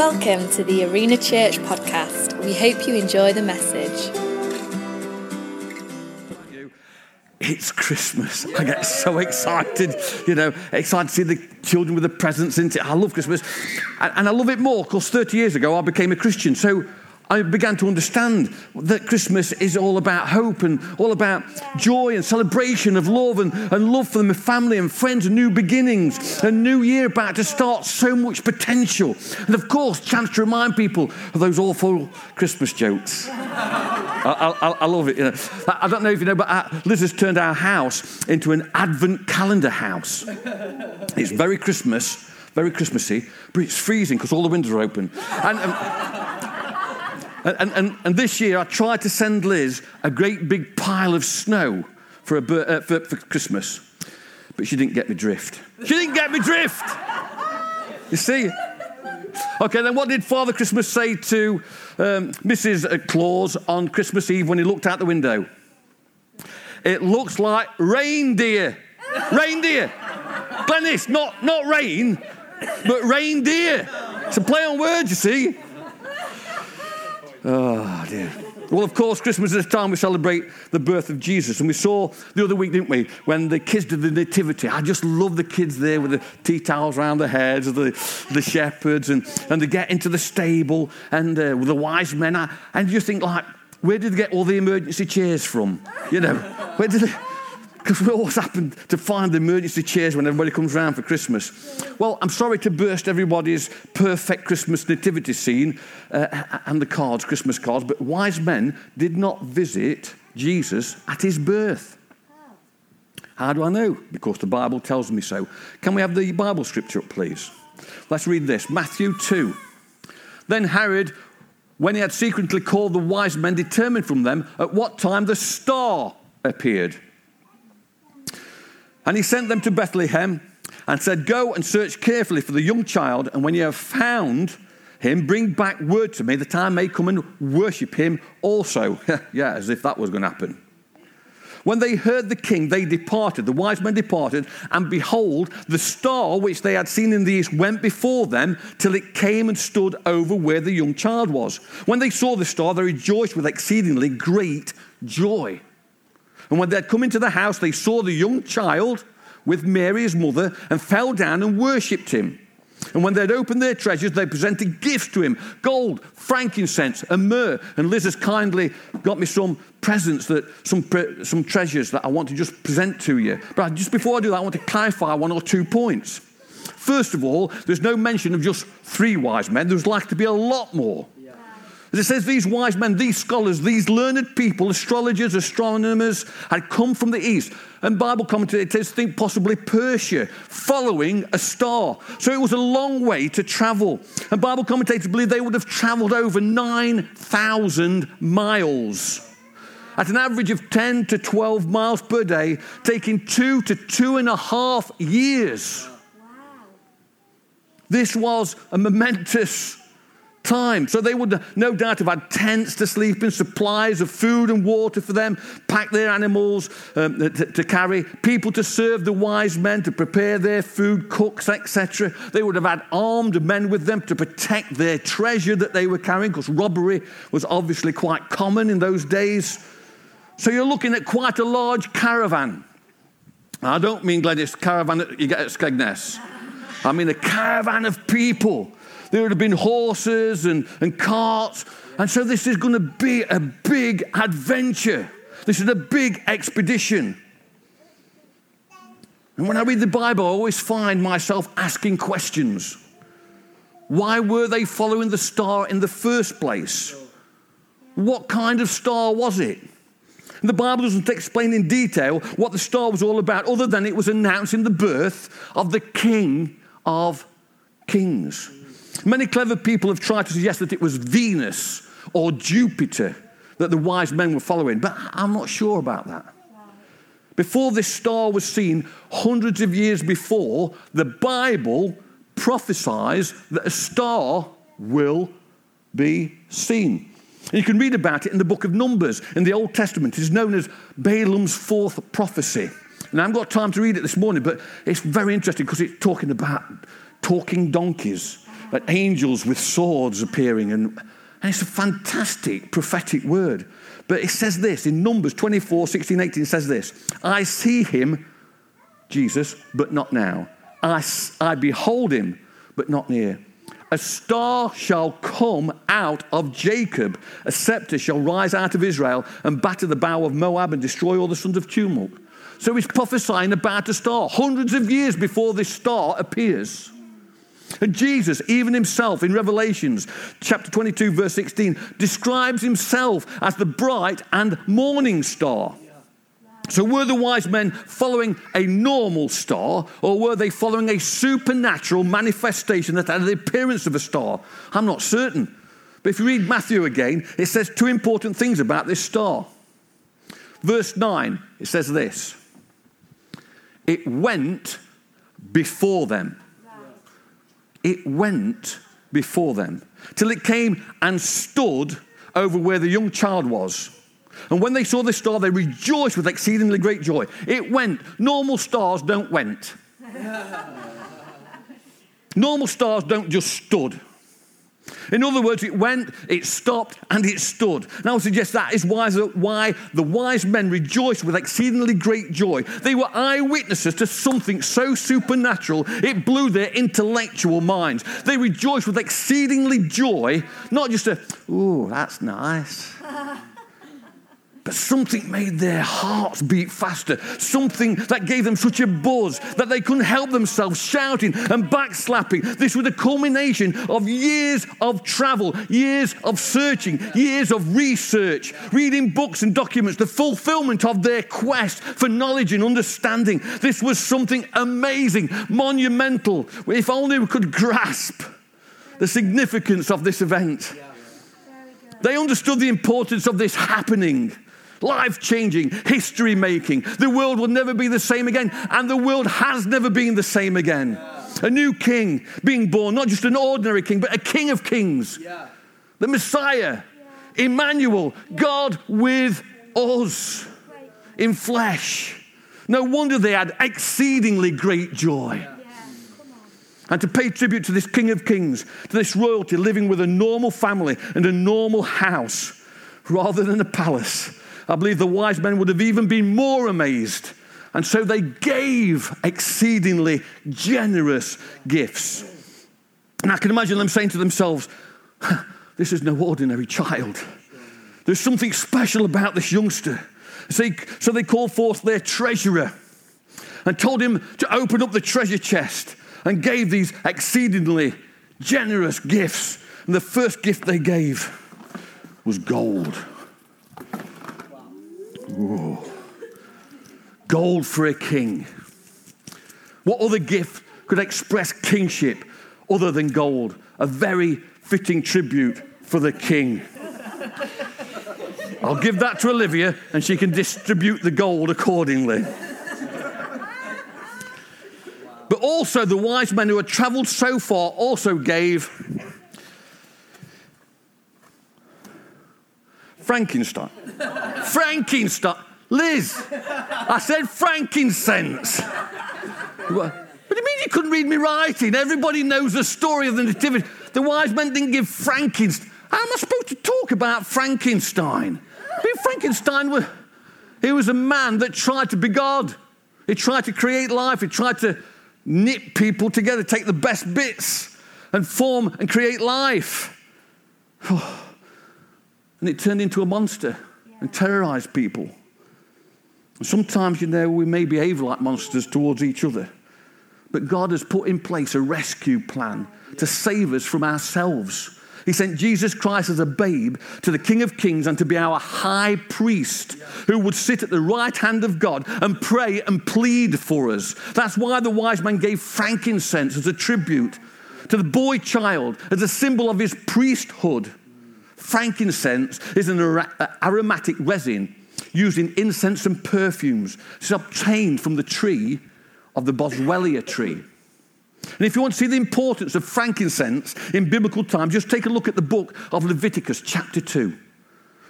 Welcome to the Arena Church podcast. We hope you enjoy the message. It's Christmas. I get so excited, you know, excited to see the children with the presents in it. I love Christmas. And, I love it more because 30 years ago I became a Christian. So I began to understand that Christmas is all about hope and all about joy and celebration of love and, and love for my family and friends and new beginnings. A new year about to start, so much potential. And of course, chance to remind people of those awful Christmas jokes. I, I, I, love it. You know. I, don't know if you know, but uh, Liz has turned our house into an advent calendar house. It's very Christmas, very Christmassy, but it's freezing because all the windows are open. And, um, and, and, and this year I tried to send Liz a great big pile of snow for, a, uh, for, for Christmas, but she didn't get me drift. She didn't get me drift. You see? Okay, then what did Father Christmas say to um, Mrs. Claus on Christmas Eve when he looked out the window? It looks like reindeer. Reindeer. Glennis, not, not rain, but reindeer. It's a play on words, you see. Oh, dear. Well, of course, Christmas is a time we celebrate the birth of Jesus. And we saw the other week, didn't we, when the kids did the nativity. I just love the kids there with the tea towels around their heads, the, the shepherds, and, and they get into the stable and uh, the wise men. And you think, like, where did they get all the emergency chairs from? You know, where did they... Because we always happen to find the emergency chairs when everybody comes around for Christmas. Well, I'm sorry to burst everybody's perfect Christmas nativity scene uh, and the cards, Christmas cards, but wise men did not visit Jesus at his birth. How do I know? Because the Bible tells me so. Can we have the Bible scripture up, please? Let's read this Matthew 2. Then Herod, when he had secretly called the wise men, determined from them at what time the star appeared. And he sent them to Bethlehem and said, Go and search carefully for the young child, and when you have found him, bring back word to me that I may come and worship him also. yeah, as if that was going to happen. When they heard the king, they departed. The wise men departed, and behold, the star which they had seen in the east went before them till it came and stood over where the young child was. When they saw the star, they rejoiced with exceedingly great joy. And when they had come into the house, they saw the young child with Mary, his mother, and fell down and worshipped him. And when they had opened their treasures, they presented gifts to him gold, frankincense, and myrrh. And Liz has kindly got me some presents, that, some, pre- some treasures that I want to just present to you. But just before I do that, I want to clarify one or two points. First of all, there's no mention of just three wise men, there's likely to be a lot more. As it says, these wise men, these scholars, these learned people, astrologers, astronomers, had come from the east. And Bible commentators think possibly Persia, following a star. So it was a long way to travel. And Bible commentators believe they would have traveled over 9,000 miles at an average of 10 to 12 miles per day, taking two to two and a half years. Wow. This was a momentous time. So they would no doubt have had tents to sleep in, supplies of food and water for them, pack their animals um, to, to, carry, people to serve the wise men, to prepare their food, cooks, etc. They would have had armed men with them to protect their treasure that they were carrying, because robbery was obviously quite common in those days. So you're looking at quite a large caravan. I don't mean Gladys caravan that you get at Skegness. I mean a caravan of people there would have been horses and, and carts. And so this is going to be a big adventure. This is a big expedition. And when I read the Bible, I always find myself asking questions. Why were they following the star in the first place? What kind of star was it? And the Bible doesn't explain in detail what the star was all about, other than it was announcing the birth of the King of Kings. Many clever people have tried to suggest that it was Venus or Jupiter that the wise men were following, but I'm not sure about that. Before this star was seen, hundreds of years before, the Bible prophesies that a star will be seen. You can read about it in the book of Numbers in the Old Testament. It is known as Balaam's fourth prophecy. And I haven't got time to read it this morning, but it's very interesting because it's talking about talking donkeys at angels with swords appearing. And, and it's a fantastic prophetic word. But it says this in Numbers 24, 16, 18, it says this I see him, Jesus, but not now. I, I behold him, but not near. A star shall come out of Jacob, a scepter shall rise out of Israel and batter the bow of Moab and destroy all the sons of tumult. So he's prophesying about a star, hundreds of years before this star appears. And Jesus, even himself in Revelations chapter 22, verse 16, describes himself as the bright and morning star. So, were the wise men following a normal star, or were they following a supernatural manifestation that had the appearance of a star? I'm not certain. But if you read Matthew again, it says two important things about this star. Verse 9, it says this It went before them. It went before them till it came and stood over where the young child was. And when they saw the star, they rejoiced with exceedingly great joy. It went. Normal stars don't went. Normal stars don't just stood. In other words, it went, it stopped, and it stood. Now, I would suggest that is why the wise men rejoiced with exceedingly great joy. They were eyewitnesses to something so supernatural, it blew their intellectual minds. They rejoiced with exceedingly joy, not just a, ooh, that's nice. But something made their hearts beat faster. Something that gave them such a buzz that they couldn't help themselves shouting and backslapping. This was the culmination of years of travel, years of searching, years of research, reading books and documents, the fulfillment of their quest for knowledge and understanding. This was something amazing, monumental. If only we could grasp the significance of this event. They understood the importance of this happening life changing, history making. The world will never be the same again, and the world has never been the same again. Yeah. A new king being born, not just an ordinary king, but a king of kings. Yeah. The Messiah, yeah. Emmanuel, God with us in flesh. No wonder they had exceedingly great joy. And to pay tribute to this King of Kings, to this royalty living with a normal family and a normal house rather than a palace, I believe the wise men would have even been more amazed. And so they gave exceedingly generous gifts. And I can imagine them saying to themselves, This is no ordinary child. There's something special about this youngster. So they, called forth their treasurer and told him to open up the treasure chest and gave these exceedingly generous gifts. And the first gift they gave was gold. Ooh. Gold for a king. What other gift could express kingship other than gold? A very fitting tribute for the king. I'll give that to Olivia and she can distribute the gold accordingly. But also, the wise men who had traveled so far also gave Frankenstein. Frankenstein. Liz, I said frankincense. What do you mean you couldn't read me writing? Everybody knows the story of the Nativity. The wise men didn't give Frankenstein. How am I supposed to talk about Frankenstein? I mean, Frankenstein was, he was a man that tried to be God. He tried to create life. He tried to knit people together, take the best bits and form and create life. and it turned into a monster and terrorized people. Sometimes, you know, we may behave like monsters towards each other. But God has put in place a rescue plan to save us from ourselves. He sent Jesus Christ as a babe to the King of Kings and to be our high priest who would sit at the right hand of God and pray and plead for us. That's why the wise man gave frankincense as a tribute to the boy child, as a symbol of his priesthood. Frankincense is an uh, aromatic resin used in incense and perfumes. It's obtained from the tree of the boswellia tree. And if you want to see the importance of frankincense in biblical times, just take a look at the book of Leviticus, chapter 2.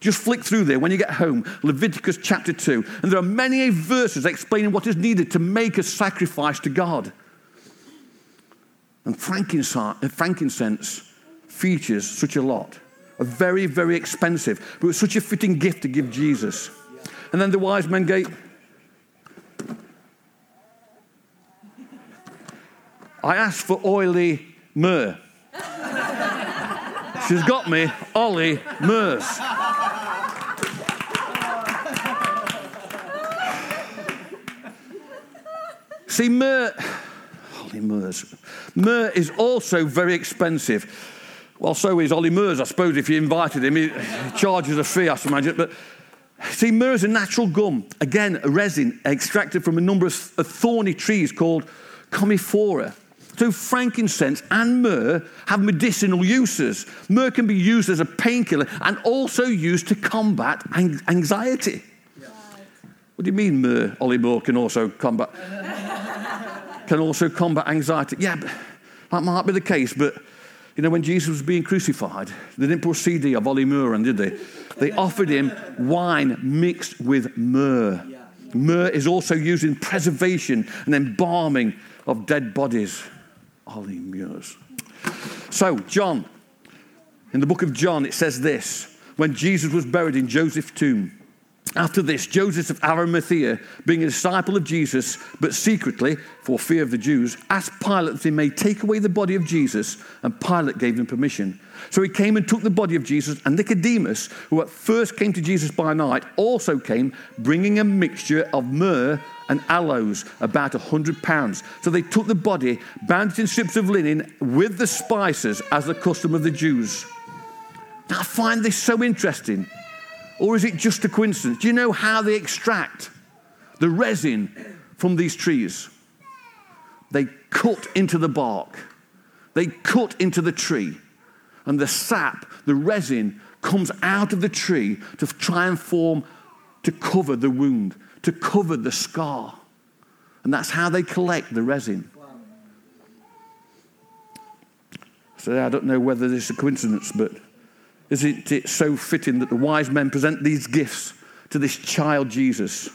Just flick through there when you get home, Leviticus chapter 2. And there are many verses explaining what is needed to make a sacrifice to God. And frankincense uh, features such a lot. Very, very expensive, but it was such a fitting gift to give Jesus. And then the wise men gave. I asked for oily myrrh. She's got me Ollie Murs. See, myrrh, Ollie Murs. Myrrh is also very expensive. Well, so is Ollie Murs, I suppose, if you invited him. He charges a fee, I should imagine. But see, is a natural gum. Again, a resin extracted from a number of thorny trees called commiphora. So, frankincense and myrrh have medicinal uses. Myrrh can be used as a painkiller and also used to combat anxiety. What do you mean, myrrh, Ollie Moore, can also combat? can also combat anxiety? Yeah, that might be the case, but you know, when Jesus was being crucified, they didn't put CD of Ollie on, did they? They offered him wine mixed with myrrh. Myrrh is also used in preservation and embalming of dead bodies. Ollie Murs. So, John, in the book of John, it says this when Jesus was buried in Joseph's tomb. After this, Joseph of Arimathea, being a disciple of Jesus, but secretly, for fear of the Jews, asked Pilate that he may take away the body of Jesus, and Pilate gave him permission. So he came and took the body of Jesus, and Nicodemus, who at first came to Jesus by night, also came, bringing a mixture of myrrh and aloes, about a hundred pounds. So they took the body, bound it in strips of linen with the spices, as the custom of the Jews. Now I find this so interesting. Or is it just a coincidence? Do you know how they extract the resin from these trees? They cut into the bark, they cut into the tree, and the sap, the resin, comes out of the tree to try and form, to cover the wound, to cover the scar. And that's how they collect the resin. So I don't know whether this is a coincidence, but isn't it so fitting that the wise men present these gifts to this child Jesus?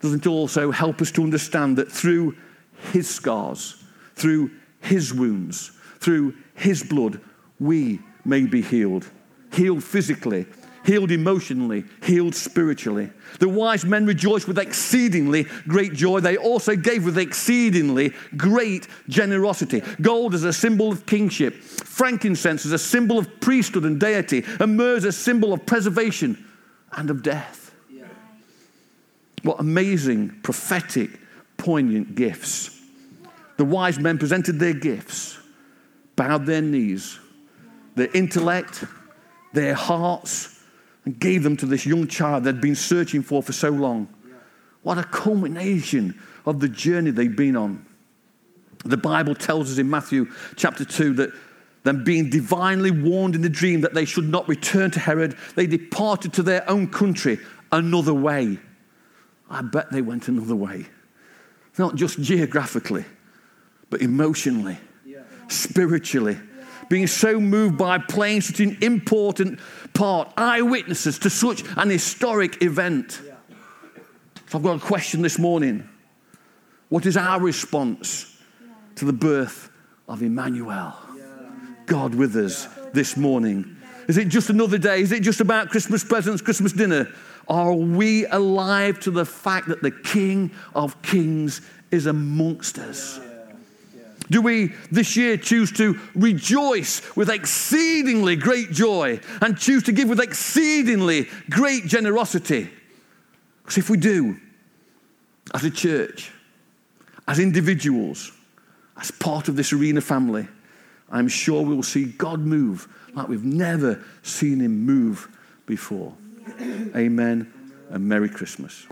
Doesn't it also help us to understand that through his scars, through his wounds, through his blood, we may be healed? Healed physically, healed emotionally, healed spiritually. The wise men rejoiced with exceedingly great joy. They also gave with exceedingly great generosity. Gold is a symbol of kingship, frankincense is a symbol of priesthood and deity, and myrrh as a symbol of preservation and of death. What amazing, prophetic, poignant gifts. The wise men presented their gifts, bowed their knees, their intellect, their hearts, and gave them to this young child they'd been searching for for so long. What a culmination of the journey they'd been on. The Bible tells us in Matthew chapter 2 that them being divinely warned in the dream that they should not return to Herod, they departed to their own country another way. I bet they went another way. Not just geographically, but emotionally, yeah. spiritually, being so moved by playing such an important part, eyewitnesses to such an historic event. So I've got a question this morning. What is our response to the birth of Emmanuel? God with us this morning. Is it just another day? Is it just about Christmas presents, Christmas dinner? Are we alive to the fact that the King of Kings is amongst us? Do we this year choose to rejoice with exceedingly great joy and choose to give with exceedingly great generosity? Because if we do, as a church, as individuals, as part of this arena family, I'm sure we will see God move like we've never seen him move before. Amen and Merry Christmas.